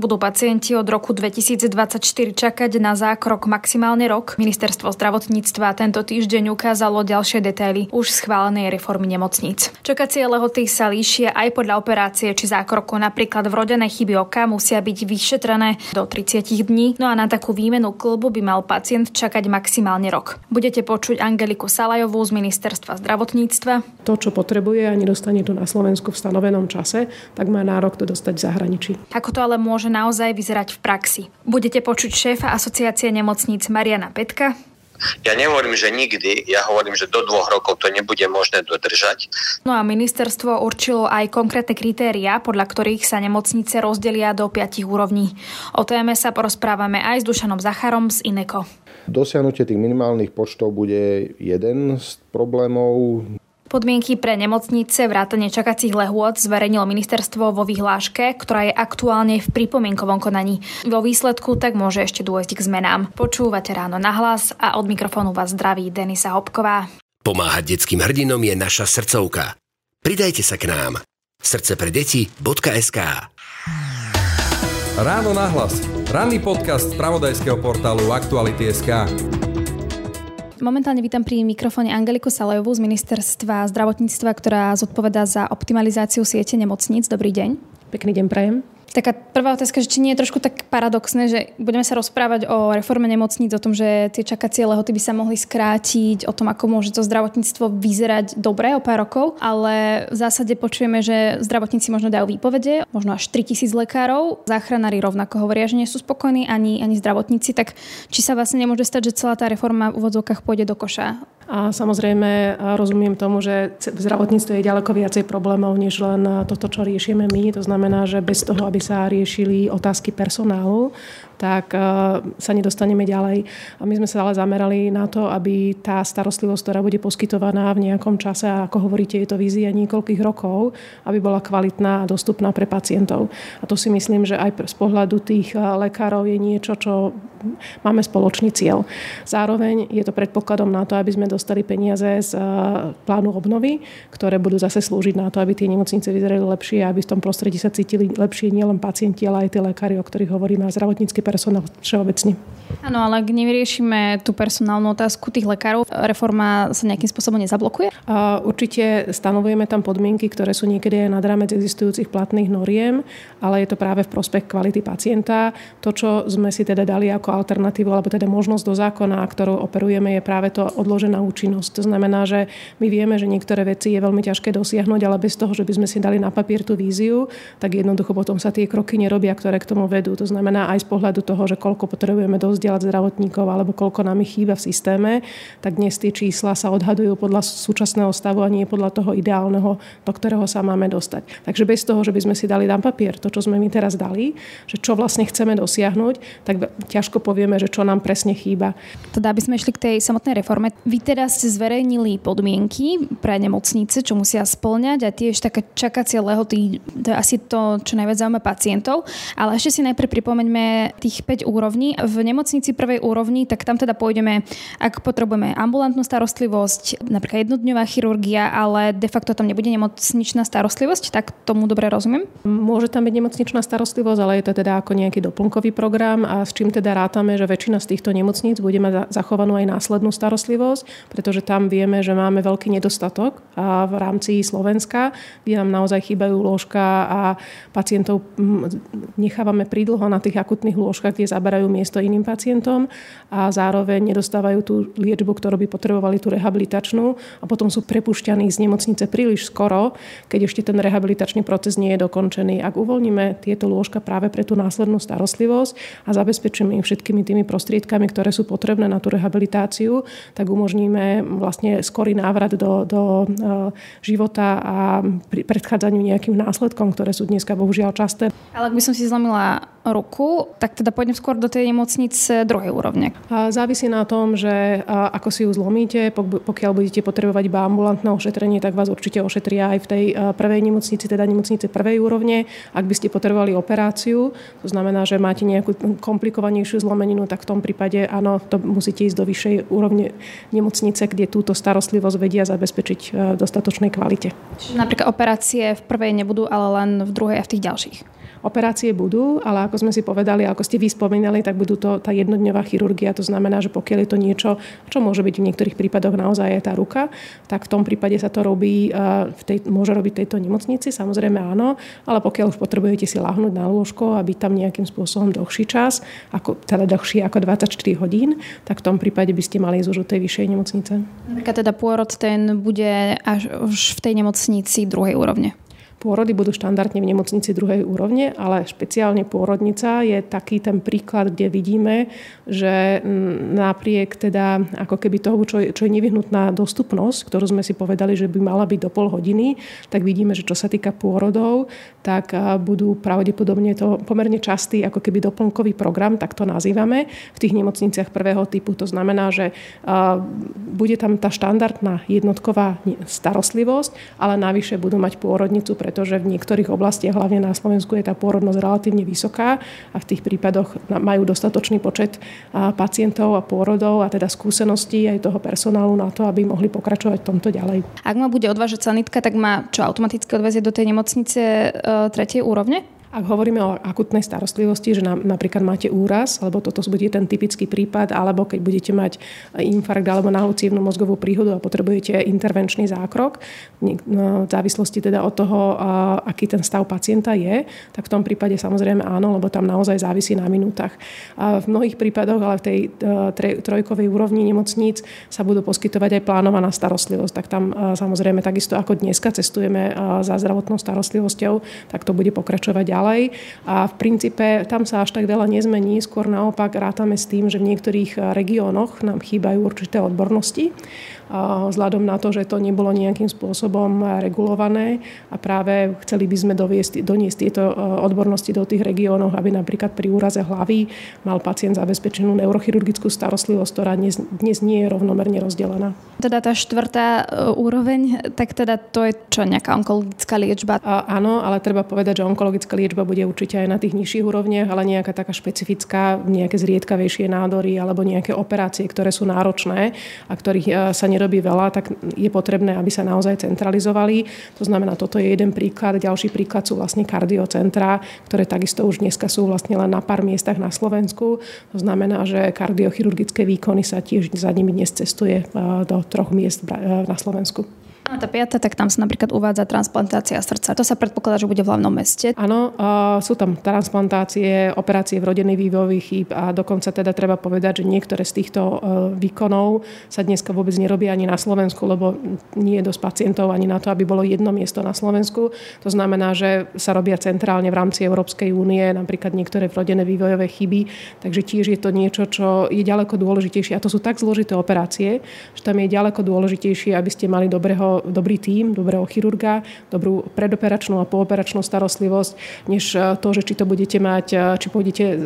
Budú pacienti od roku 2024 čakať na zákrok maximálne rok. Ministerstvo zdravotníctva tento týždeň ukázalo ďalšie detaily už schválenej reformy nemocníc. Čakacie lehoty sa líšia aj podľa operácie či zákroku. Napríklad vrodené chyby oka musia byť vyšetrené do 30 dní, no a na takú výmenu klubu by mal pacient čakať maximálne rok. Budete počuť Angeliku Salajovú z Ministerstva zdravotníctva. To, čo potrebuje a nedostane to na Slovensku v stanovenom čase, tak má nárok to dostať v zahraničí. Ako to ale môže naozaj vyzerať v praxi. Budete počuť šéfa asociácie nemocníc Mariana Petka, ja nehovorím, že nikdy, ja hovorím, že do dvoch rokov to nebude možné dodržať. No a ministerstvo určilo aj konkrétne kritéria, podľa ktorých sa nemocnice rozdelia do piatich úrovní. O téme sa porozprávame aj s Dušanom Zacharom z Ineko. Dosiahnutie tých minimálnych počtov bude jeden z problémov. Podmienky pre nemocnice vrátane čakacích lehôd zverejnilo ministerstvo vo vyhláške, ktorá je aktuálne v pripomienkovom konaní. Vo výsledku tak môže ešte dôjsť k zmenám. Počúvate ráno na hlas a od mikrofónu vás zdraví Denisa Hopková. Pomáhať detským hrdinom je naša srdcovka. Pridajte sa k nám. Srdce pre deti.sk Ráno na hlas. Ranný podcast z pravodajského portálu Aktuality.sk. Momentálne vítam pri mikrofóne Angeliku Salejovú z Ministerstva zdravotníctva, ktorá zodpovedá za optimalizáciu siete nemocníc. Dobrý deň. Pekný deň prajem. Taká prvá otázka, že či nie je trošku tak paradoxné, že budeme sa rozprávať o reforme nemocníc, o tom, že tie čakacie lehoty by sa mohli skrátiť, o tom, ako môže to zdravotníctvo vyzerať dobre o pár rokov, ale v zásade počujeme, že zdravotníci možno dajú výpovede, možno až 3000 lekárov, záchranári rovnako hovoria, že nie sú spokojní ani, ani zdravotníci, tak či sa vlastne nemôže stať, že celá tá reforma v úvodzovkách pôjde do koša? A samozrejme rozumiem tomu, že v zdravotníctve je ďaleko viacej problémov, než len toto, čo riešime my. To znamená, že bez toho, aby sa riešili otázky personálu, tak e, sa nedostaneme ďalej. A my sme sa ale zamerali na to, aby tá starostlivosť, ktorá bude poskytovaná v nejakom čase, a ako hovoríte, je to vízia niekoľkých rokov, aby bola kvalitná a dostupná pre pacientov. A to si myslím, že aj z pohľadu tých e, lekárov je niečo, čo máme spoločný cieľ. Zároveň je to predpokladom na to, aby sme dostali peniaze z e, plánu obnovy, ktoré budú zase slúžiť na to, aby tie nemocnice vyzerali lepšie a aby v tom prostredí sa cítili lepšie nielen pacienti, ale aj tie lekári, o ktorých hovoríme, a zdravotnícky personál všeobecne. Áno, ale ak nevyriešime tú personálnu otázku tých lekárov, reforma sa nejakým spôsobom nezablokuje? A určite stanovujeme tam podmienky, ktoré sú niekedy aj nad rámec existujúcich platných noriem, ale je to práve v prospech kvality pacienta. To, čo sme si teda dali ako alternatívu, alebo teda možnosť do zákona, ktorou operujeme, je práve to odložená účinnosť. To znamená, že my vieme, že niektoré veci je veľmi ťažké dosiahnuť, ale bez toho, že by sme si dali na papier tú víziu, tak jednoducho potom sa tie kroky nerobia, ktoré k tomu vedú. To znamená aj z pohľadu toho, že koľko potrebujeme dozdielať zdravotníkov alebo koľko nám ich chýba v systéme, tak dnes tie čísla sa odhadujú podľa súčasného stavu a nie podľa toho ideálneho, do ktorého sa máme dostať. Takže bez toho, že by sme si dali na papier to, čo sme my teraz dali, že čo vlastne chceme dosiahnuť, tak ťažko povieme, že čo nám presne chýba. Teda, aby sme išli k tej samotnej reforme, vy teraz ste zverejnili podmienky pre nemocnice, čo musia splňať a tiež taká čakacia lehoty, to je asi to, čo najviac zaujíma pacientov. Ale ešte si najprv pripomeňme tých 5 úrovní. V nemocnici prvej úrovni, tak tam teda pôjdeme, ak potrebujeme ambulantnú starostlivosť, napríklad jednodňová chirurgia, ale de facto tam nebude nemocničná starostlivosť, tak tomu dobre rozumiem? Môže tam byť nemocničná starostlivosť, ale je to teda ako nejaký doplnkový program a s čím teda rátame, že väčšina z týchto nemocníc bude mať zachovanú aj následnú starostlivosť, pretože tam vieme, že máme veľký nedostatok a v rámci Slovenska, kde nám naozaj chýbajú lôžka a pacientov nechávame pridlho na tých akutných lôžkach, kde zaberajú miesto iným pacientom a zároveň nedostávajú tú liečbu, ktorú by potrebovali, tú rehabilitačnú a potom sú prepušťaní z nemocnice príliš skoro, keď ešte ten rehabilitačný proces nie je dokončený. Ak uvoľníme tieto lôžka práve pre tú následnú starostlivosť a zabezpečíme ich všetkými tými prostriedkami, ktoré sú potrebné na tú rehabilitáciu, tak umožníme vlastne skorý návrat do, do e, života a pri predchádzaniu nejakým následkom, ktoré sú dneska bohužiaľ časté. Ale ak by som si zlomila ruku, Tak teda pôjdem skôr do tej nemocnice druhej úrovne. Závisí na tom, že ako si ju zlomíte, pokiaľ budete potrebovať iba ambulantné ošetrenie, tak vás určite ošetria aj v tej prvej nemocnici, teda nemocnice prvej úrovne. Ak by ste potrebovali operáciu, to znamená, že máte nejakú komplikovanejšiu zlomeninu, tak v tom prípade áno, to musíte ísť do vyššej úrovne nemocnice, kde túto starostlivosť vedia zabezpečiť v dostatočnej kvalite. Čiže napríklad operácie v prvej nebudú, ale len v druhej a v tých ďalších. Operácie budú, ale ako sme si povedali, ako ste vy spomínali, tak budú to tá jednodňová chirurgia. To znamená, že pokiaľ je to niečo, čo môže byť v niektorých prípadoch naozaj je tá ruka, tak v tom prípade sa to robí, v tej, môže robiť tejto nemocnici, samozrejme áno, ale pokiaľ už potrebujete si lahnúť na lôžko a byť tam nejakým spôsobom dlhší čas, ako, teda dlhší ako 24 hodín, tak v tom prípade by ste mali ísť už do tej vyššej nemocnice. A teda pôrod ten bude až v tej nemocnici druhej úrovne. Pôrody budú štandardne v nemocnici druhej úrovne, ale špeciálne pôrodnica je taký ten príklad, kde vidíme, že napriek teda ako keby toho, čo je, čo je nevyhnutná dostupnosť, ktorú sme si povedali, že by mala byť do pol hodiny, tak vidíme, že čo sa týka pôrodov, tak budú pravdepodobne to pomerne častý ako keby doplnkový program, tak to nazývame, v tých nemocniciach prvého typu. To znamená, že bude tam tá štandardná jednotková starostlivosť, ale navyše budú mať pôrodnicu pre pretože v niektorých oblastiach, hlavne na Slovensku, je tá pôrodnosť relatívne vysoká a v tých prípadoch majú dostatočný počet pacientov a pôrodov a teda skúseností aj toho personálu na to, aby mohli pokračovať v tomto ďalej. Ak ma bude odvážať sanitka, tak ma čo automaticky odvezie do tej nemocnice e, tretej úrovne? Ak hovoríme o akutnej starostlivosti, že na, napríklad máte úraz, alebo toto bude ten typický prípad, alebo keď budete mať infarkt alebo nahlucívnu mozgovú príhodu a potrebujete intervenčný zákrok, no, v závislosti teda od toho, aký ten stav pacienta je, tak v tom prípade samozrejme áno, lebo tam naozaj závisí na minútach. V mnohých prípadoch, ale v tej e, trojkovej úrovni nemocníc sa budú poskytovať aj plánovaná starostlivosť. Tak tam e, samozrejme takisto ako dneska cestujeme e, za zdravotnou starostlivosťou, tak to bude pokračovať ďalej ďalej. A v princípe tam sa až tak veľa nezmení, skôr naopak rátame s tým, že v niektorých regiónoch nám chýbajú určité odbornosti vzhľadom na to, že to nebolo nejakým spôsobom regulované a práve chceli by sme doviesť, doniesť tieto e, odbornosti do tých regiónov, aby napríklad pri úraze hlavy mal pacient zabezpečenú neurochirurgickú starostlivosť, ktorá dnes, dnes nie je rovnomerne rozdelená. Teda tá štvrtá e, úroveň, tak teda to je čo, nejaká onkologická liečba? A, áno, ale treba povedať, že onkologická liečba bude určite aj na tých nižších úrovniach, ale nejaká taká špecifická, nejaké zriedkavejšie nádory alebo nejaké operácie, ktoré sú náročné a ktorých e, sa ne nerobí veľa, tak je potrebné, aby sa naozaj centralizovali. To znamená, toto je jeden príklad. Ďalší príklad sú vlastne kardiocentrá, ktoré takisto už dneska sú vlastne len na pár miestach na Slovensku. To znamená, že kardiochirurgické výkony sa tiež za nimi dnes cestuje eh, do troch miest eh, na Slovensku. A tá piata, tak tam sa napríklad uvádza transplantácia srdca. To sa predpokladá, že bude v hlavnom meste. Áno, sú tam transplantácie, operácie vrodených vývojových chýb a dokonca teda treba povedať, že niektoré z týchto e, výkonov sa dneska vôbec nerobia ani na Slovensku, lebo nie je dosť pacientov ani na to, aby bolo jedno miesto na Slovensku. To znamená, že sa robia centrálne v rámci Európskej únie, napríklad niektoré vrodené vývojové chyby. Takže tiež je to niečo, čo je ďaleko dôležitejšie. A to sú tak zložité operácie, že tam je ďaleko dôležitejšie, aby ste mali dobrého dobrý tím, dobrého chirurga, dobrú predoperačnú a pooperačnú starostlivosť, než eh, to, že či to budete mať, eh, či pôjdete eh,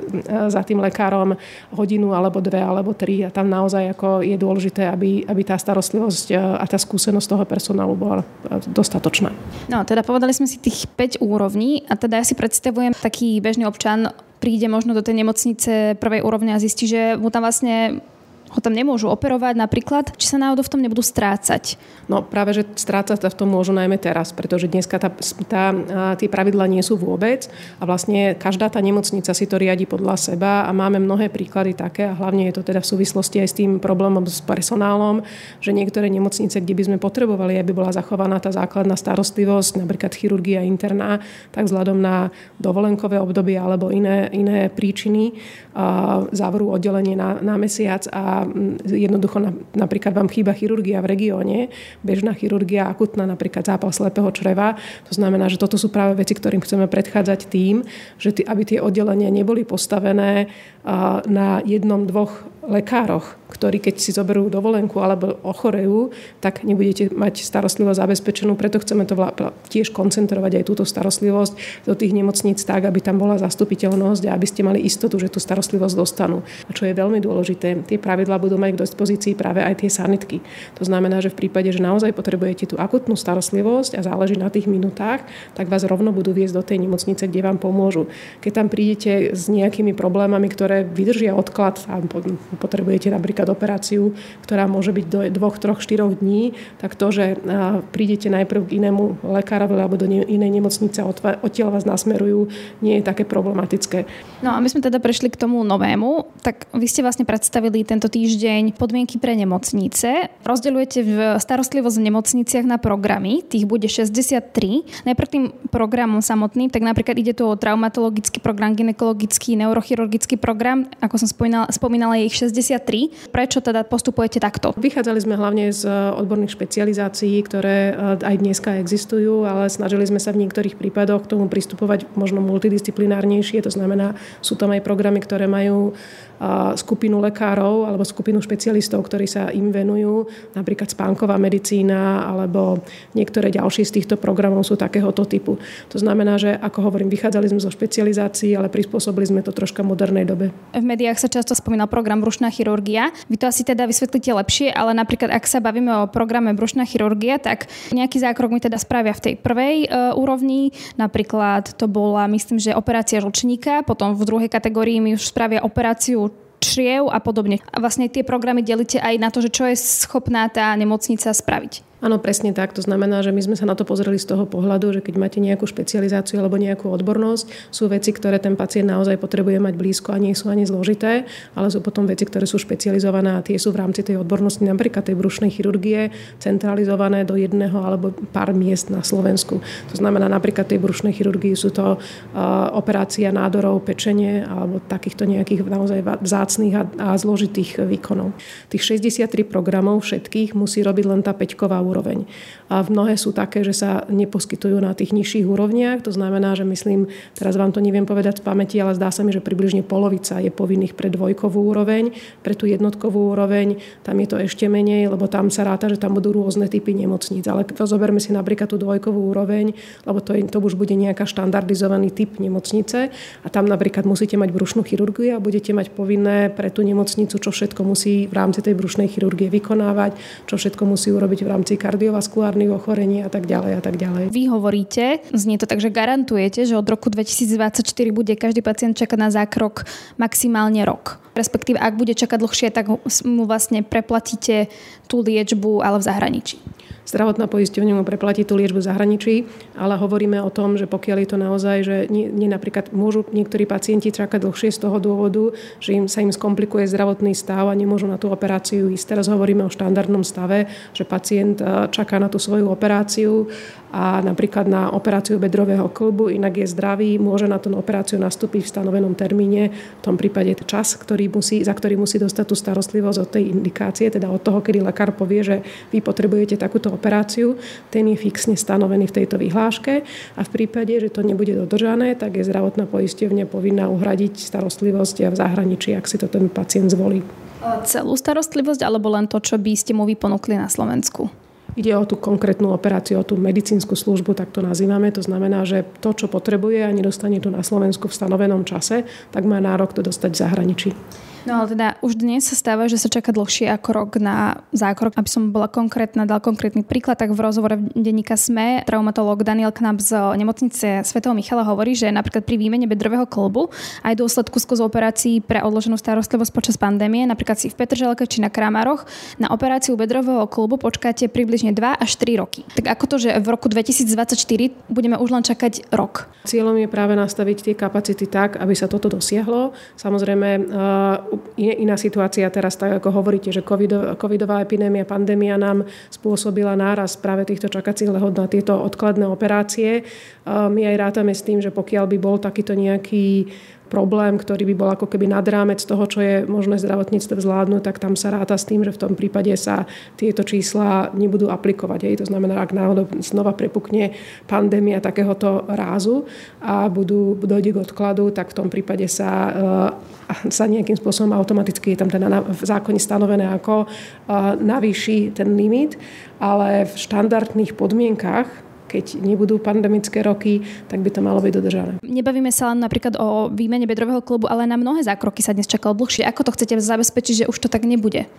za tým lekárom hodinu alebo dve alebo tri a tam naozaj ako je dôležité, aby, aby tá starostlivosť a tá skúsenosť toho personálu bola dostatočná. No, teda povedali sme si tých 5 úrovní a teda ja si predstavujem taký bežný občan príde možno do tej nemocnice prvej úrovne a zistí, že mu tam vlastne ho tam nemôžu operovať napríklad, či sa náhodou v tom nebudú strácať? No práve, že strácať sa v tom môžu najmä teraz, pretože dneska tá, tá, tie pravidla nie sú vôbec a vlastne každá tá nemocnica si to riadi podľa seba a máme mnohé príklady také a hlavne je to teda v súvislosti aj s tým problémom s personálom, že niektoré nemocnice, kde by sme potrebovali, aby bola zachovaná tá základná starostlivosť, napríklad chirurgia interná, tak vzhľadom na dovolenkové obdobie alebo iné, iné príčiny závoru oddelenie na, na mesiac a jednoducho napríklad vám chýba chirurgia v regióne, bežná chirurgia, akutná, napríklad zápal slepého čreva. To znamená, že toto sú práve veci, ktorým chceme predchádzať tým, že aby tie oddelenia neboli postavené na jednom, dvoch lekároch, ktorí keď si zoberú dovolenku alebo ochorejú, tak nebudete mať starostlivosť zabezpečenú. Preto chceme to tiež koncentrovať aj túto starostlivosť do tých nemocníc tak, aby tam bola zastupiteľnosť a aby ste mali istotu, že tú starostlivosť dostanú. A čo je veľmi dôležité, tie pravidlá budú mať k dispozícii práve aj tie sanitky. To znamená, že v prípade, že naozaj potrebujete tú akutnú starostlivosť a záleží na tých minútach, tak vás rovno budú viesť do tej nemocnice, kde vám pomôžu. Keď tam prídete s nejakými problémami, ktoré vydržia odklad a potrebujete napríklad operáciu, ktorá môže byť do dvoch, troch, štyroch dní, tak to, že prídete najprv k inému lekárovi alebo do inej nemocnice a odtiaľ vás nasmerujú, nie je také problematické. No a my sme teda prešli k tomu novému. Tak vy ste vlastne predstavili tento týždeň podmienky pre nemocnice. Rozdeľujete v starostlivosť v nemocniciach na programy, tých bude 63. Najprv tým programom samotným, tak napríklad ide tu o traumatologický program, ginekologický, neurochirurgický program, ako som spomínala, spomínala je ich 63. Prečo teda postupujete takto? Vychádzali sme hlavne z eh, odborných špecializácií, ktoré eh, aj dneska existujú, ale snažili sme sa v niektorých prípadoch k tomu pristupovať možno multidisciplinárnejšie. To znamená, sú tam aj programy, ktoré majú skupinu lekárov alebo skupinu špecialistov, ktorí sa im venujú, napríklad spánková medicína alebo niektoré ďalšie z týchto programov sú takéhoto typu. To znamená, že ako hovorím, vychádzali sme zo špecializácií, ale prispôsobili sme to troška modernej dobe. V médiách sa často spomínal program brušná chirurgia. Vy to asi teda vysvetlíte lepšie, ale napríklad ak sa bavíme o programe brušná chirurgia, tak nejaký zákrok mi teda spravia v tej prvej e, úrovni. Napríklad to bola, myslím, že operácia žlčníka, potom v druhej kategórii mi už spravia operáciu čriev a podobne. A vlastne tie programy delíte aj na to, že čo je schopná tá nemocnica spraviť. Áno, presne tak. To znamená, že my sme sa na to pozreli z toho pohľadu, že keď máte nejakú špecializáciu alebo nejakú odbornosť, sú veci, ktoré ten pacient naozaj potrebuje mať blízko a nie sú ani zložité, ale sú potom veci, ktoré sú špecializované a tie sú v rámci tej odbornosti, napríklad tej brušnej chirurgie, centralizované do jedného alebo pár miest na Slovensku. To znamená, napríklad tej brušnej chirurgii sú to uh, operácia nádorov, pečenie alebo takýchto nejakých naozaj vzácných a zložitých výkonov. Tých 63 programov všetkých musí robiť len tá peťková úroveň. A mnohé sú také, že sa neposkytujú na tých nižších úrovniach. To znamená, že myslím, teraz vám to neviem povedať z pamäti, ale zdá sa mi, že približne polovica je povinných pre dvojkovú úroveň, pre tú jednotkovú úroveň. Tam je to ešte menej, lebo tam sa ráta, že tam budú rôzne typy nemocníc. Ale zoberme si napríklad tú dvojkovú úroveň, lebo to, je, to už bude nejaká štandardizovaný typ nemocnice a tam napríklad musíte mať brušnú chirurgiu a budete mať povinné pre tú nemocnicu, čo všetko musí v rámci tej brušnej chirurgie vykonávať, čo všetko musí urobiť v rámci kardiovaskulárnych ochorení a tak ďalej a tak ďalej. Vy hovoríte, znie to tak, že garantujete, že od roku 2024 bude každý pacient čakať na zákrok maximálne rok. Respektíve, ak bude čakať dlhšie, tak mu vlastne preplatíte tú liečbu, ale v zahraničí zdravotná poisťovňa mu preplatí tú liečbu v zahraničí, ale hovoríme o tom, že pokiaľ je to naozaj, že nie, nie napríklad môžu niektorí pacienti čakať dlhšie z toho dôvodu, že im sa im skomplikuje zdravotný stav a nemôžu na tú operáciu ísť. Teraz hovoríme o štandardnom stave, že pacient e, čaká na tú svoju operáciu a napríklad na operáciu bedrového klbu, inak je zdravý, môže na tú operáciu nastúpiť v stanovenom termíne, v tom prípade čas, ktorý musí, za ktorý musí dostať tú starostlivosť od tej indikácie, teda od toho, kedy lekár povie, že vy potrebujete takúto operáciu, ten je fixne stanovený v tejto vyhláške a v prípade, že to nebude dodržané, tak je zdravotná poisťovňa povinná uhradiť starostlivosť v zahraničí, ak si to ten pacient zvolí. Celú starostlivosť alebo len to, čo by ste mu vyponúkli na Slovensku? Ide o tú konkrétnu operáciu, o tú medicínsku službu, tak to nazývame. To znamená, že to, čo potrebuje a nedostane to na Slovensku v stanovenom čase, tak má nárok to dostať v zahraničí. No ale teda už dnes sa stáva, že sa čaká dlhšie ako rok na zákrok. Aby som bola konkrétna, dal konkrétny príklad, tak v rozhovore denníka SME traumatolog Daniel Knap z nemocnice svätého Michala hovorí, že napríklad pri výmene bedrového kolbu aj dôsledku skôz operácií pre odloženú starostlivosť počas pandémie, napríklad si v Petrželke či na Kramároch, na operáciu bedrového kolbu počkáte približne 2 až 3 roky. Tak ako to, že v roku 2024 budeme už len čakať rok? Cieľom je práve nastaviť tie kapacity tak, aby sa toto dosiahlo. Samozrejme, je iná situácia teraz, tak ako hovoríte, že COVID, covidová epidémia, pandémia nám spôsobila náraz práve týchto čakacích lehod na tieto odkladné operácie. My aj rátame s tým, že pokiaľ by bol takýto nejaký problém, ktorý by bol ako keby nad rámec toho, čo je možné zdravotníctve zvládnuť, tak tam sa ráta s tým, že v tom prípade sa tieto čísla nebudú aplikovať. Hej. To znamená, ak náhodou znova prepukne pandémia takéhoto rázu a budú, dojde k odkladu, tak v tom prípade sa, eh, sa nejakým spôsobom automaticky je tam teda v zákone stanovené, ako eh, navýši ten limit, ale v štandardných podmienkach keď nebudú pandemické roky, tak by to malo byť dodržané. Nebavíme sa len napríklad o výmene bedrového klubu, ale na mnohé zákroky sa dnes čakalo dlhšie. Ako to chcete zabezpečiť, že už to tak nebude?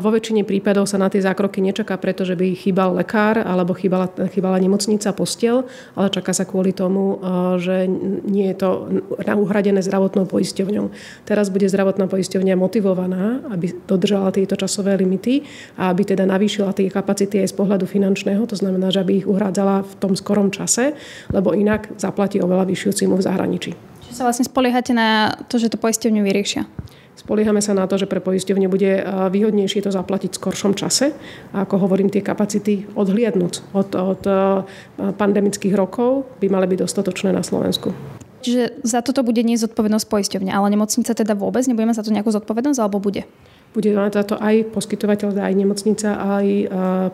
Vo väčšine prípadov sa na tie zákroky nečaká, pretože by chýbal lekár alebo chýbala, chýbala nemocnica, postel, ale čaká sa kvôli tomu, že nie je to uhradené zdravotnou poisťovňou. Teraz bude zdravotná poisťovňa motivovaná, aby dodržala tieto časové limity a aby teda navýšila tie kapacity aj z pohľadu finančného, to znamená, že aby ich uhrádzala v tom skorom čase, lebo inak zaplatí oveľa vyššiu cimu v zahraničí. Čiže sa vlastne spoliehate na to, že to poisťovňu vyriešia? Spoliehame sa na to, že pre poisťovne bude výhodnejšie to zaplatiť v skoršom čase. A ako hovorím, tie kapacity odhliadnúť od, od pandemických rokov by mali byť dostatočné na Slovensku. Čiže za toto bude nie zodpovednosť poisťovňa, ale nemocnica teda vôbec? Nebudeme za to nejakú zodpovednosť alebo bude? Bude mať za to aj poskytovateľ, aj nemocnica, aj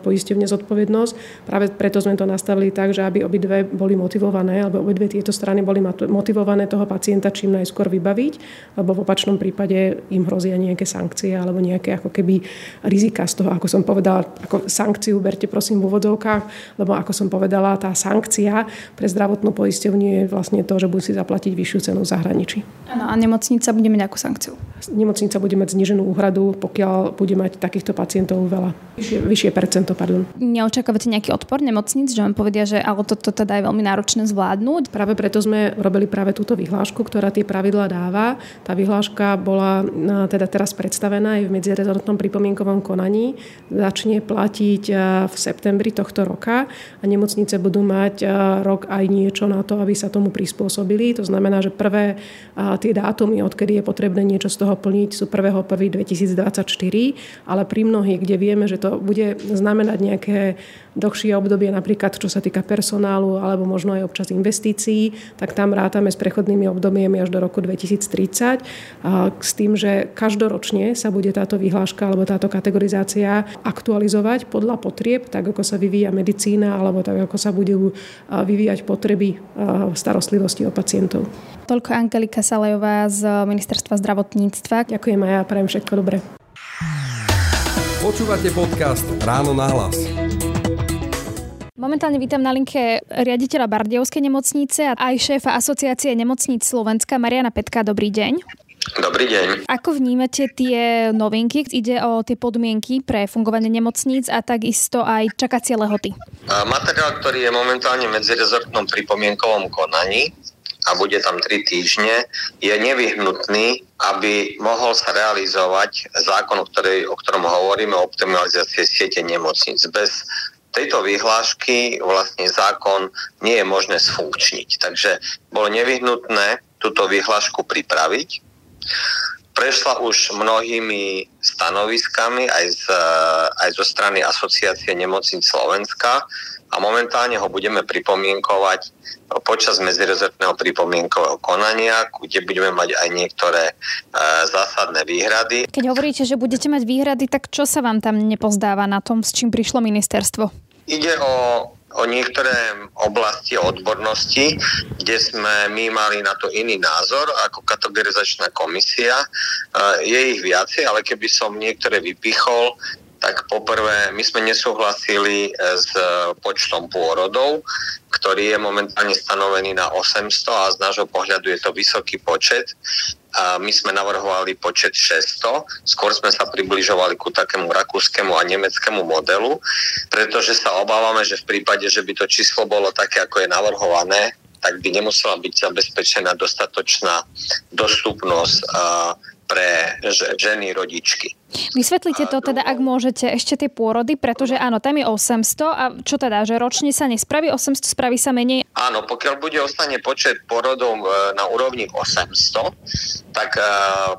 poisťovne zodpovednosť. Práve preto sme to nastavili tak, že aby obidve boli motivované, alebo obidve tieto strany boli motivované toho pacienta čím najskôr vybaviť, lebo v opačnom prípade im hrozia nejaké sankcie alebo nejaké ako keby rizika z toho, ako som povedala, ako sankciu berte prosím v úvodzovkách, lebo ako som povedala, tá sankcia pre zdravotnú poisťovňu je vlastne to, že musí zaplatiť vyššiu cenu v zahraničí. Áno, a nemocnica bude mať nejakú sankciu? Nemocnica bude mať zniženú úhradu pokiaľ bude mať takýchto pacientov veľa, vyššie, vyššie percento. Pardon. Neočakávate nejaký odpor nemocnic, že vám povedia, že ale toto to teda je veľmi náročné zvládnuť? Práve preto sme robili práve túto vyhlášku, ktorá tie pravidlá dáva. Tá vyhláška bola teda teraz predstavená aj v medzirezortnom pripomienkovom konaní. Začne platiť v septembri tohto roka a nemocnice budú mať rok aj niečo na to, aby sa tomu prispôsobili. To znamená, že prvé tie dátumy, odkedy je potrebné niečo z toho plniť, sú 1.1.2020 2024, ale pri mnohých, kde vieme, že to bude znamenať nejaké dlhšie obdobie, napríklad čo sa týka personálu alebo možno aj občas investícií, tak tam rátame s prechodnými obdobiami až do roku 2030 a s tým, že každoročne sa bude táto vyhláška alebo táto kategorizácia aktualizovať podľa potrieb, tak ako sa vyvíja medicína alebo tak ako sa budú vyvíjať potreby starostlivosti o pacientov. Toľko Angelika Salejová z Ministerstva zdravotníctva. Ďakujem a ja prajem všetko dobré. Počúvate podcast Ráno na hlas. Momentálne vítam na linke riaditeľa Bardiovskej nemocnice a aj šéfa Asociácie nemocníc Slovenska Mariana Petka. Dobrý deň. Dobrý deň. Ako vnímate tie novinky? Ide o tie podmienky pre fungovanie nemocníc a takisto aj čakacie lehoty. Materiál, ktorý je momentálne v medzirezortnom pripomienkovom konaní, a bude tam 3 týždne, je nevyhnutný, aby mohol sa realizovať zákon, o, ktorej, o ktorom hovoríme, o optimalizácie siete nemocnic. Bez tejto vyhlášky vlastne zákon nie je možné sfunkčniť. Takže bolo nevyhnutné túto vyhlášku pripraviť. Prešla už mnohými stanoviskami aj, z, aj zo strany Asociácie nemocníc Slovenska a momentálne ho budeme pripomienkovať počas medzirezortného pripomienkového konania, kde budeme mať aj niektoré e, zásadné výhrady. Keď hovoríte, že budete mať výhrady, tak čo sa vám tam nepozdáva na tom, s čím prišlo ministerstvo? Ide o, o niektoré oblasti odbornosti, kde sme my mali na to iný názor ako kategorizačná komisia. E, je ich viacej, ale keby som niektoré vypichol, tak poprvé my sme nesúhlasili s počtom pôrodov ktorý je momentálne stanovený na 800 a z nášho pohľadu je to vysoký počet. A my sme navrhovali počet 600, skôr sme sa približovali ku takému rakúskému a nemeckému modelu, pretože sa obávame, že v prípade, že by to číslo bolo také, ako je navrhované, tak by nemusela byť zabezpečená dostatočná dostupnosť pre ženy rodičky. Vysvetlite to teda, ak môžete, ešte tie pôrody, pretože áno, tam je 800 a čo teda, že ročne sa nespraví 800, spraví sa menej? Áno, pokiaľ bude ostane počet pôrodov e, na úrovni 800, tak e,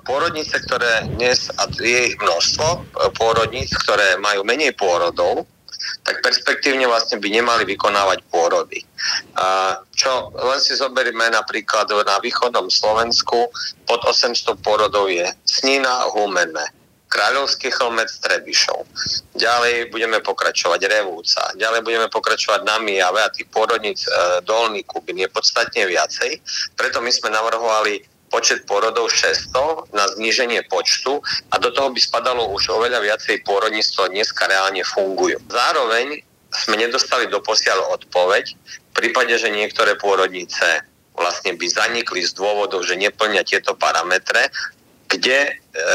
pôrodnice, ktoré dnes, a je ich množstvo, e, pôrodníc, ktoré majú menej pôrodov, tak perspektívne vlastne by nemali vykonávať pôrody. A čo len si zoberieme napríklad na východnom Slovensku, pod 800 pôrodov je Snina, Humenné, Kráľovský chlmec Trebišov. Ďalej budeme pokračovať Revúca. Ďalej budeme pokračovať na Mijave a tých pôrodníc e, Dolný Kubin je podstatne viacej. Preto my sme navrhovali počet porodov 600 na zníženie počtu a do toho by spadalo už oveľa viacej pôrodníctvo dneska reálne fungujú. Zároveň sme nedostali do posiaľ odpoveď v prípade, že niektoré pôrodnice vlastne by zanikli z dôvodov, že neplňa tieto parametre, kde e,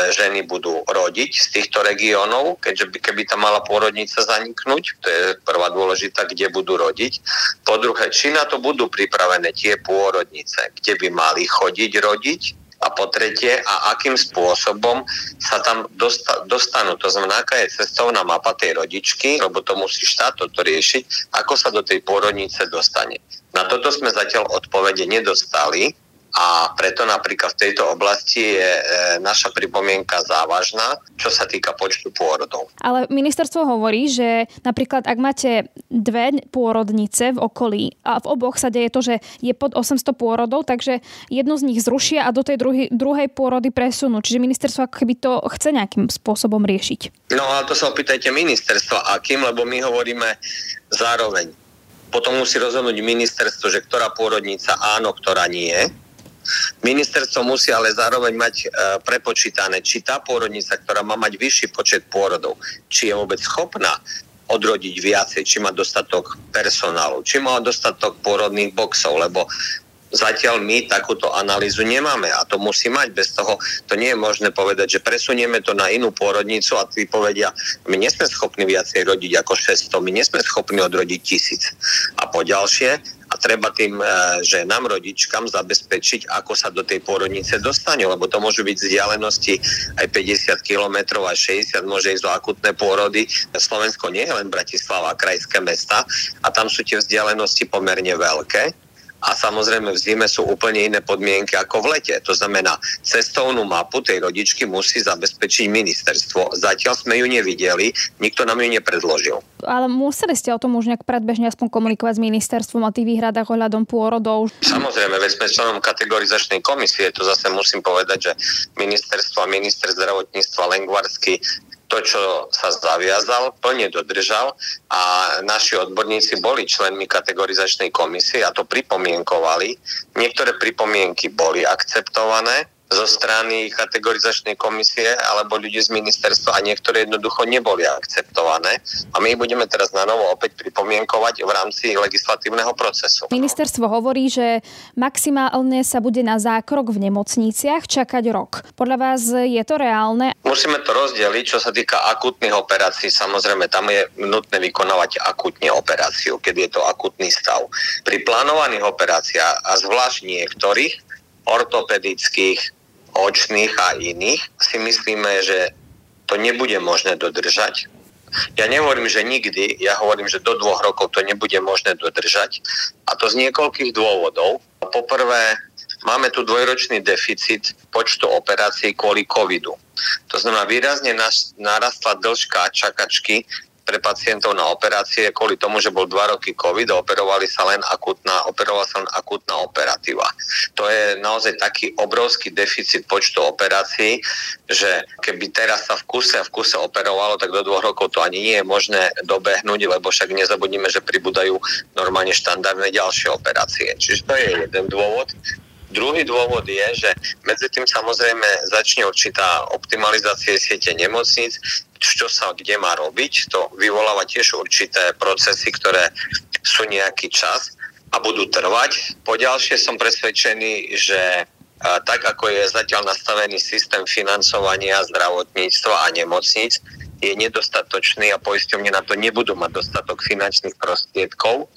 ženy budú rodiť z týchto regiónov, keďže by, keby tam mala pôrodnica zaniknúť, to je prvá dôležitá, kde budú rodiť. Po druhé, či na to budú pripravené tie pôrodnice, kde by mali chodiť rodiť, a po tretie, a akým spôsobom sa tam dosta, dostanú. To znamená, aká je cestovná mapa tej rodičky, lebo to musí štát toto riešiť, ako sa do tej pôrodnice dostane. Na toto sme zatiaľ odpovede nedostali a preto napríklad v tejto oblasti je e, naša pripomienka závažná, čo sa týka počtu pôrodov. Ale ministerstvo hovorí, že napríklad ak máte dve pôrodnice v okolí a v oboch sa deje to, že je pod 800 pôrodov, takže jednu z nich zrušia a do tej druhej, druhej pôrody presunú. Čiže ministerstvo ako keby to chce nejakým spôsobom riešiť. No ale to sa opýtajte ministerstva akým, lebo my hovoríme zároveň. Potom musí rozhodnúť ministerstvo, že ktorá pôrodnica áno, ktorá nie Ministerstvo musí ale zároveň mať e, prepočítané, či tá pôrodnica, ktorá má mať vyšší počet pôrodov, či je vôbec schopná odrodiť viacej, či má dostatok personálu, či má dostatok pôrodných boxov, lebo Zatiaľ my takúto analýzu nemáme a to musí mať. Bez toho to nie je možné povedať, že presunieme to na inú pôrodnicu a tí povedia, my nie sme schopní viacej rodiť ako 600, my nie sme schopní odrodiť tisíc. A po ďalšie, a treba tým e, ženám, rodičkám zabezpečiť, ako sa do tej pôrodnice dostane, lebo to môžu byť vzdialenosti aj 50 km a 60, môže ísť do akutné pôrody. Slovensko nie je len Bratislava, krajské mesta a tam sú tie vzdialenosti pomerne veľké a samozrejme v zime sú úplne iné podmienky ako v lete. To znamená, cestovnú mapu tej rodičky musí zabezpečiť ministerstvo. Zatiaľ sme ju nevideli, nikto nám ju nepredložil. Ale museli ste o tom už nejak predbežne aspoň komunikovať s ministerstvom o tých výhradách ohľadom pôrodov? Samozrejme, veď sme členom kategorizačnej komisie, to zase musím povedať, že ministerstvo a minister zdravotníctva Lengvarsky to, čo sa zaviazal, plne dodržal a naši odborníci boli členmi kategorizačnej komisie a to pripomienkovali. Niektoré pripomienky boli akceptované, zo strany kategorizačnej komisie alebo ľudí z ministerstva a niektoré jednoducho neboli akceptované. A my ich budeme teraz na novo opäť pripomienkovať v rámci legislatívneho procesu. Ministerstvo hovorí, že maximálne sa bude na zákrok v nemocniciach čakať rok. Podľa vás je to reálne? Musíme to rozdeliť, čo sa týka akutných operácií. Samozrejme, tam je nutné vykonávať akutne operáciu, keď je to akutný stav. Pri plánovaných operáciách a zvlášť niektorých ortopedických, očných a iných, si myslíme, že to nebude možné dodržať. Ja nehovorím, že nikdy, ja hovorím, že do dvoch rokov to nebude možné dodržať. A to z niekoľkých dôvodov. Poprvé, máme tu dvojročný deficit počtu operácií kvôli covidu. To znamená, výrazne narastla dĺžka čakačky pre pacientov na operácie kvôli tomu, že bol dva roky COVID a operovali sa len akutná, operovala sa len akutná operatíva. To je naozaj taký obrovský deficit počtu operácií, že keby teraz sa v kuse a v kuse operovalo, tak do dvoch rokov to ani nie je možné dobehnúť, lebo však nezabudnime, že pribúdajú normálne štandardné ďalšie operácie. Čiže to je jeden dôvod. Druhý dôvod je, že medzi tým samozrejme začne určitá optimalizácia siete nemocníc, čo sa kde má robiť. To vyvoláva tiež určité procesy, ktoré sú nejaký čas a budú trvať. Po ďalšie som presvedčený, že tak ako je zatiaľ nastavený systém financovania zdravotníctva a nemocníc, je nedostatočný a poisťovne na to nebudú mať dostatok finančných prostriedkov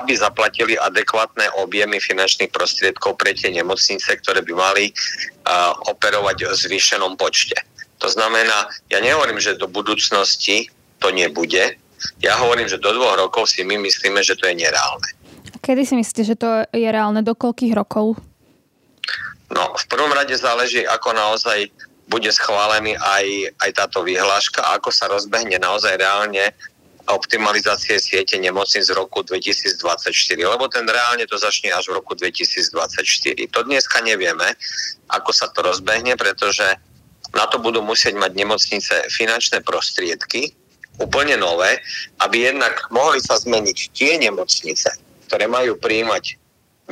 aby zaplatili adekvátne objemy finančných prostriedkov pre tie nemocnice, ktoré by mali uh, operovať v zvýšenom počte. To znamená, ja nehovorím, že do budúcnosti to nebude. Ja hovorím, že do dvoch rokov si my myslíme, že to je nereálne. Kedy si myslíte, že to je reálne? Do koľkých rokov? No, v prvom rade záleží, ako naozaj bude schválený aj, aj táto vyhláška, ako sa rozbehne naozaj reálne optimalizácie siete nemocníc z roku 2024, lebo ten reálne to začne až v roku 2024. To dneska nevieme, ako sa to rozbehne, pretože na to budú musieť mať nemocnice finančné prostriedky, úplne nové, aby jednak mohli sa zmeniť tie nemocnice, ktoré majú príjmať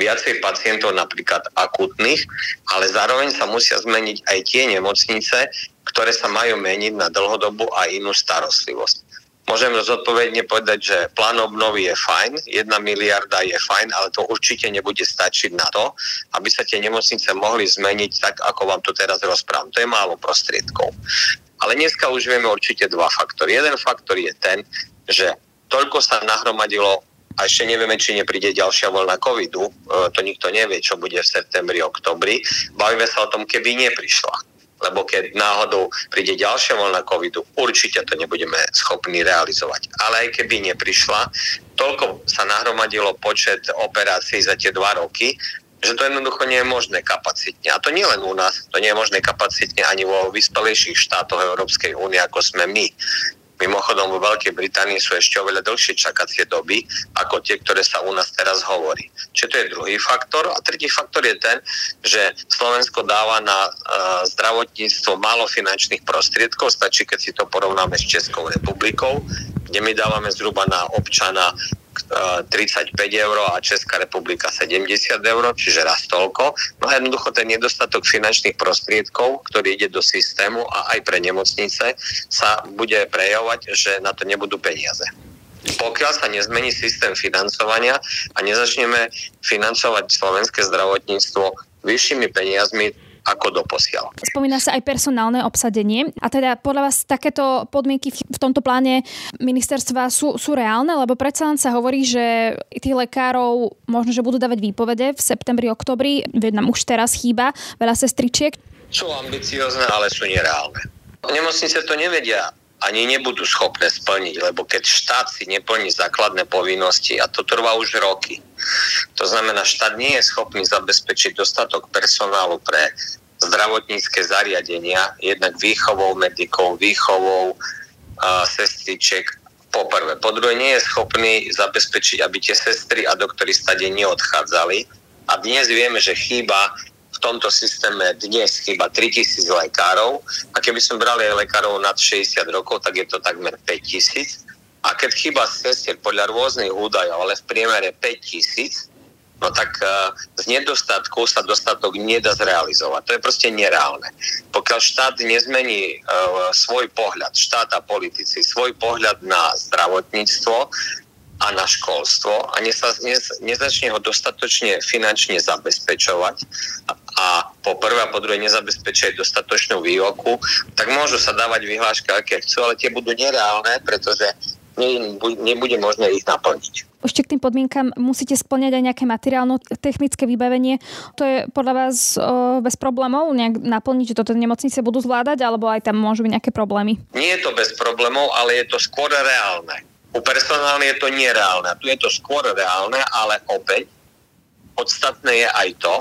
viacej pacientov napríklad akutných, ale zároveň sa musia zmeniť aj tie nemocnice, ktoré sa majú meniť na dlhodobú a inú starostlivosť. Môžem zodpovedne povedať, že plán obnovy je fajn, jedna miliarda je fajn, ale to určite nebude stačiť na to, aby sa tie nemocnice mohli zmeniť tak, ako vám to teraz rozprávam. To je málo prostriedkov. Ale dneska už vieme určite dva faktory. Jeden faktor je ten, že toľko sa nahromadilo a ešte nevieme, či nepríde ďalšia voľna covidu, e, to nikto nevie, čo bude v septembri, oktobri. Bavíme sa o tom, keby neprišla. Lebo keď náhodou príde ďalšia voľna covidu, určite to nebudeme schopní realizovať. Ale aj keby neprišla, toľko sa nahromadilo počet operácií za tie dva roky, že to jednoducho nie je možné kapacitne. A to nie len u nás, to nie je možné kapacitne ani vo vyspelejších štátoch Európskej únie, ako sme my. Mimochodom, vo Veľkej Británii sú ešte oveľa dlhšie čakacie doby, ako tie, ktoré sa u nás teraz hovorí. Čiže to je druhý faktor. A tretí faktor je ten, že Slovensko dáva na uh, zdravotníctvo málo finančných prostriedkov. Stačí, keď si to porovnáme s Českou republikou, kde my dávame zhruba na občana 35 eur a Česká republika 70 eur, čiže raz toľko. No a jednoducho ten nedostatok finančných prostriedkov, ktorý ide do systému a aj pre nemocnice, sa bude prejavovať, že na to nebudú peniaze. Pokiaľ sa nezmení systém financovania a nezačneme financovať slovenské zdravotníctvo vyššími peniazmi, ako doposiaľ. Spomína sa aj personálne obsadenie a teda podľa vás takéto podmienky v tomto pláne ministerstva sú, sú reálne, lebo predsa len sa hovorí, že tých lekárov možno, že budú dávať výpovede v septembri, oktobri, nám už teraz chýba veľa sestričiek. Sú ambiciozne, ale sú nereálne. Nemocnice to nevedia ani nebudú schopné splniť, lebo keď štát si neplní základné povinnosti, a to trvá už roky, to znamená, štát nie je schopný zabezpečiť dostatok personálu pre zdravotnícke zariadenia, jednak výchovou medikov, výchovou uh, sestriček, po prvé. Po druhé, nie je schopný zabezpečiť, aby tie sestry a doktori stade neodchádzali. A dnes vieme, že chýba tomto systéme dnes chyba 3000 lekárov a keby sme brali lekárov nad 60 rokov, tak je to takmer 5000. A keď chyba sestier podľa rôznych údajov, ale v priemere 5000, no tak uh, z nedostatku sa dostatok nedá zrealizovať. To je proste nereálne. Pokiaľ štát nezmení uh, svoj pohľad, štát a politici, svoj pohľad na zdravotníctvo, a na školstvo a nezačne ho dostatočne finančne zabezpečovať a po prvé a po druhé nezabezpečia dostatočnú výroku, tak môžu sa dávať vyhlášky, aké chcú, ale tie budú nereálne, pretože nebude možné ich naplniť. Ešte k tým podmienkam musíte splňať aj nejaké materiálno-technické vybavenie. To je podľa vás o, bez problémov nejak naplniť, že toto nemocnice budú zvládať, alebo aj tam môžu byť nejaké problémy? Nie je to bez problémov, ale je to skôr reálne. U personálne je to nereálne. Tu je to skôr reálne, ale opäť podstatné je aj to,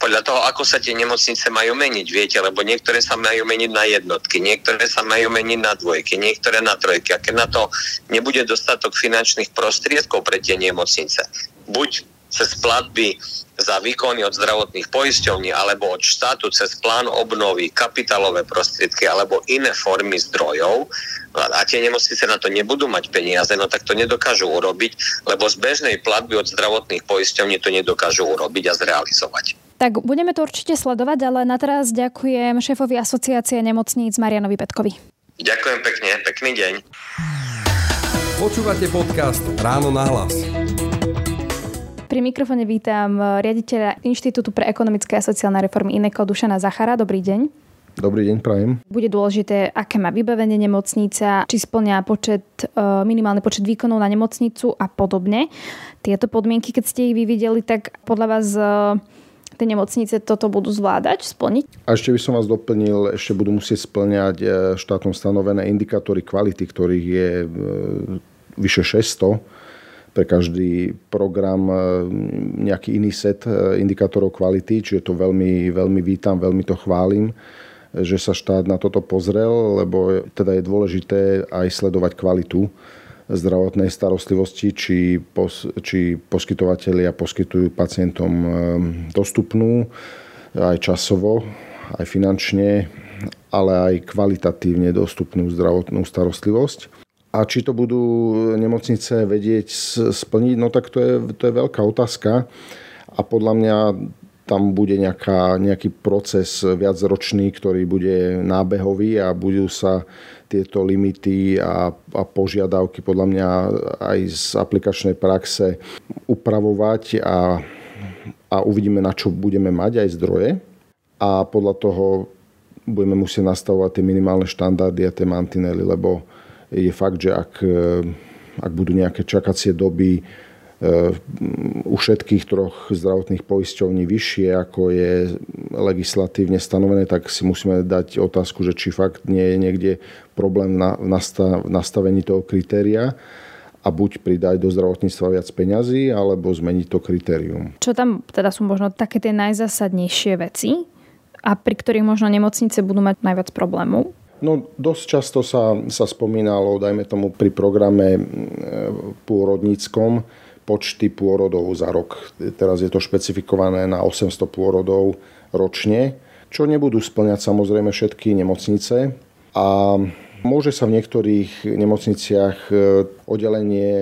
podľa toho, ako sa tie nemocnice majú meniť, viete, lebo niektoré sa majú meniť na jednotky, niektoré sa majú meniť na dvojky, niektoré na trojky. A keď na to nebude dostatok finančných prostriedkov pre tie nemocnice, buď cez platby za výkony od zdravotných poisťovní alebo od štátu cez plán obnovy, kapitálové prostriedky alebo iné formy zdrojov a tie nemocnice na to nebudú mať peniaze, no tak to nedokážu urobiť, lebo z bežnej platby od zdravotných poisťovní to nedokážu urobiť a zrealizovať. Tak budeme to určite sledovať, ale na teraz ďakujem šéfovi asociácie nemocníc Marianovi Petkovi. Ďakujem pekne, pekný deň. Počúvate podcast Ráno na hlas. Pri mikrofone vítam eh, riaditeľa Inštitútu pre ekonomické a sociálne reformy Ineko Dušana Zachara. Dobrý deň. Dobrý deň, prajem. Bude dôležité, aké má vybavenie nemocnica, či splňa počet, eh, minimálny počet výkonov na nemocnicu a podobne. Tieto podmienky, keď ste ich vy videli, tak podľa vás eh, tie nemocnice toto budú zvládať, splniť? A ešte by som vás doplnil, ešte budú musieť splňať štátom stanovené indikátory kvality, ktorých je vyše 600 pre každý program e, nejaký iný set e, indikátorov kvality, čiže to veľmi, veľmi vítam, veľmi to chválim že sa štát na toto pozrel, lebo teda je dôležité aj sledovať kvalitu zdravotnej starostlivosti, či, pos, či poskytovateľia poskytujú pacientom e, dostupnú aj časovo, aj finančne, ale aj kvalitatívne dostupnú zdravotnú starostlivosť. A či to budú nemocnice vedieť splniť, no tak to je, to je veľká otázka. A podľa mňa tam bude nejaká, nejaký proces viacročný, ktorý bude nábehový a budú sa tieto limity a, a požiadavky podľa mňa aj z aplikačnej praxe upravovať a, a uvidíme, na čo budeme mať aj zdroje. A podľa toho budeme musieť nastavovať tie minimálne štandardy a tie mantinely, lebo je fakt, že ak, ak budú nejaké čakacie doby u všetkých troch zdravotných poisťovní vyššie, ako je legislatívne stanovené, tak si musíme dať otázku, že či fakt nie je niekde problém na, v nastavení toho kritéria a buď pridať do zdravotníctva viac peňazí, alebo zmeniť to kritérium. Čo tam teda sú možno také tie najzásadnejšie veci a pri ktorých možno nemocnice budú mať najviac problémov? No, dosť často sa, sa spomínalo, dajme tomu pri programe pôrodníckom, počty pôrodov za rok. Teraz je to špecifikované na 800 pôrodov ročne, čo nebudú splňať samozrejme všetky nemocnice. A Môže sa v niektorých nemocniciach e, oddelenie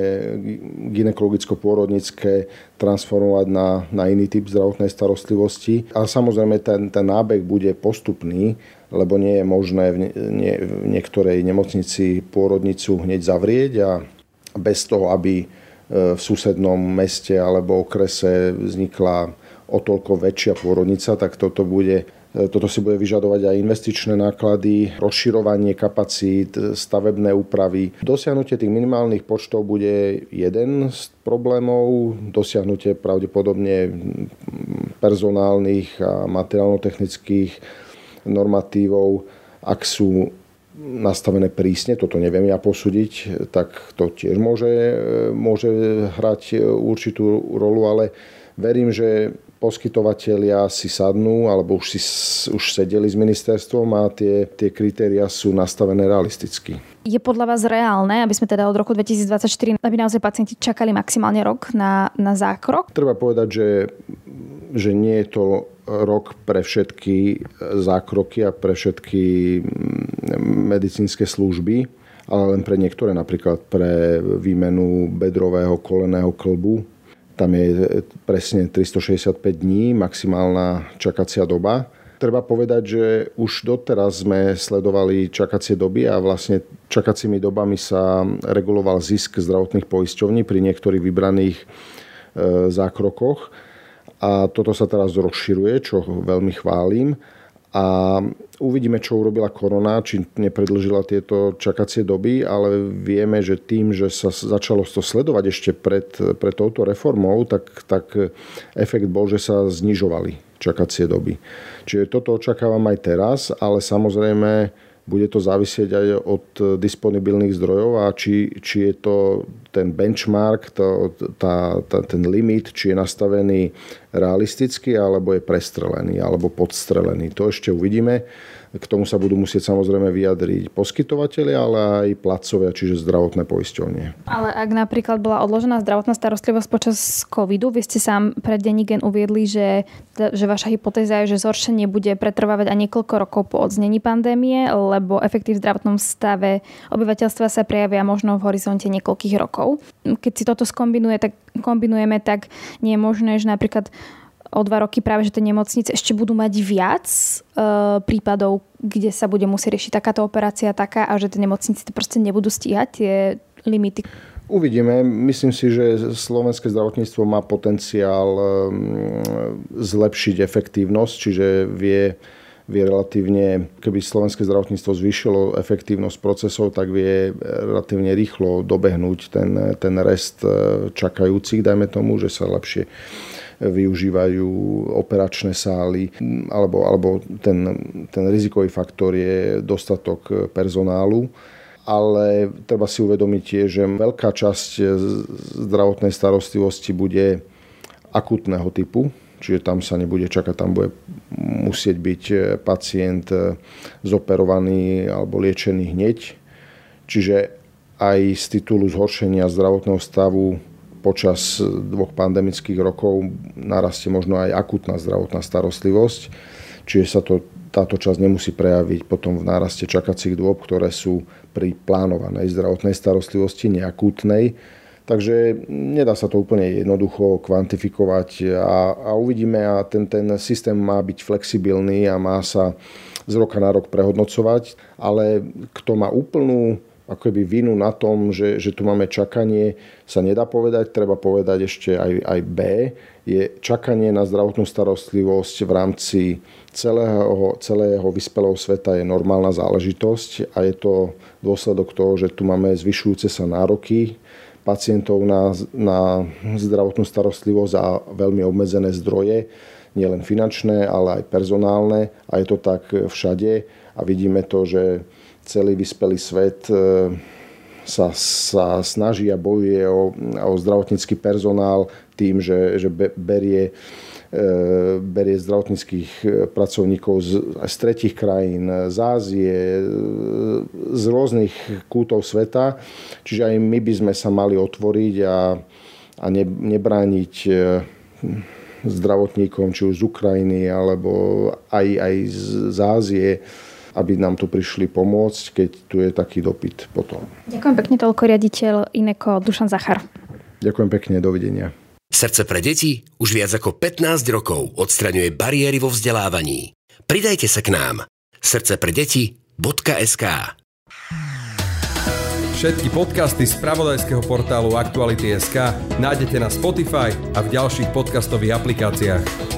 ginekologicko-pôrodnické transformovať na, na iný typ zdravotnej starostlivosti. A samozrejme ten, ten nábeh bude postupný, lebo nie je možné v, nie, v niektorej nemocnici pôrodnicu hneď zavrieť a bez toho, aby v susednom meste alebo okrese vznikla o toľko väčšia pôrodnica, tak toto bude toto si bude vyžadovať aj investičné náklady, rozširovanie kapacít, stavebné úpravy. Dosiahnutie tých minimálnych počtov bude jeden z problémov, dosiahnutie pravdepodobne personálnych a materiálno-technických normatívov, ak sú nastavené prísne, toto neviem ja posúdiť, tak to tiež môže, môže hrať určitú rolu, ale verím, že poskytovateľia si sadnú alebo už, si, už sedeli s ministerstvom a tie, tie kritéria sú nastavené realisticky. Je podľa vás reálne, aby sme teda od roku 2024, aby naozaj pacienti čakali maximálne rok na, na zákrok? Treba povedať, že, že nie je to rok pre všetky zákroky a pre všetky mm, medicínske služby, ale len pre niektoré, napríklad pre výmenu bedrového koleného klbu. Tam je presne 365 dní maximálna čakacia doba. Treba povedať, že už doteraz sme sledovali čakacie doby a vlastne čakacími dobami sa reguloval zisk zdravotných poisťovní pri niektorých vybraných e, zákrokoch a toto sa teraz rozširuje, čo veľmi chválim. A uvidíme, čo urobila korona, či nepredlžila tieto čakacie doby, ale vieme, že tým, že sa začalo to sledovať ešte pred, pred touto reformou, tak, tak efekt bol, že sa znižovali čakacie doby. Čiže toto očakávam aj teraz, ale samozrejme bude to závisieť aj od disponibilných zdrojov a či, či je to ten benchmark, to, tá, tá, ten limit, či je nastavený realisticky, alebo je prestrelený, alebo podstrelený. To ešte uvidíme. K tomu sa budú musieť samozrejme vyjadriť poskytovateľi, ale aj placovia, čiže zdravotné poisťovne. Ale ak napríklad bola odložená zdravotná starostlivosť počas covidu, vy ste sám pred Denigen uviedli, že, že vaša hypotéza je, že zhoršenie bude pretrvávať aj niekoľko rokov po odznení pandémie, lebo efekty v zdravotnom stave obyvateľstva sa prejavia možno v horizonte niekoľkých rokov. Keď si toto skombinuje, tak, kombinujeme, tak nie je možné, že napríklad o dva roky práve, že tie nemocnice ešte budú mať viac e, prípadov, kde sa bude musieť riešiť takáto operácia taká a že tie nemocnice to proste nebudú stíhať tie limity. Uvidíme. Myslím si, že slovenské zdravotníctvo má potenciál e, zlepšiť efektívnosť, čiže vie, vie relatívne, keby slovenské zdravotníctvo zvýšilo efektívnosť procesov, tak vie relatívne rýchlo dobehnúť ten, ten rest e, čakajúcich, dajme tomu, že sa lepšie využívajú operačné sály, alebo, alebo ten, ten rizikový faktor je dostatok personálu. Ale treba si uvedomiť tiež, že veľká časť zdravotnej starostlivosti bude akutného typu, čiže tam sa nebude čakať, tam bude musieť byť pacient zoperovaný alebo liečený hneď. Čiže aj z titulu zhoršenia zdravotného stavu počas dvoch pandemických rokov narastie možno aj akutná zdravotná starostlivosť, čiže sa to, táto časť nemusí prejaviť potom v náraste čakacích dôb, ktoré sú pri plánovanej zdravotnej starostlivosti, neakútnej. Takže nedá sa to úplne jednoducho kvantifikovať a, a uvidíme a ten, ten systém má byť flexibilný a má sa z roka na rok prehodnocovať, ale kto má úplnú ako keby vinu na tom, že, že tu máme čakanie, sa nedá povedať. Treba povedať ešte aj, aj B. Je čakanie na zdravotnú starostlivosť v rámci celého, celého vyspelého sveta je normálna záležitosť a je to dôsledok toho, že tu máme zvyšujúce sa nároky pacientov na, na zdravotnú starostlivosť a veľmi obmedzené zdroje, nielen finančné, ale aj personálne. A je to tak všade a vidíme to, že celý vyspelý svet e, sa, sa snaží a bojuje o, o zdravotnícky personál tým, že, že berie, berie zdravotníckých pracovníkov z, z tretich krajín, z Ázie, z rôznych kútov sveta. Čiže aj my by sme sa mali otvoriť a, a ne, nebrániť zdravotníkom, či už z Ukrajiny, alebo aj, aj z Ázie, aby nám tu prišli pomôcť, keď tu je taký dopyt potom. Ďakujem pekne toľko riaditeľ Ineko Dušan Zachar. Ďakujem pekne, dovidenia. Srdce pre deti už viac ako 15 rokov odstraňuje bariéry vo vzdelávaní. Pridajte sa k nám. Srdce pre deti.sk Všetky podcasty z pravodajského portálu Aktuality.sk nájdete na Spotify a v ďalších podcastových aplikáciách.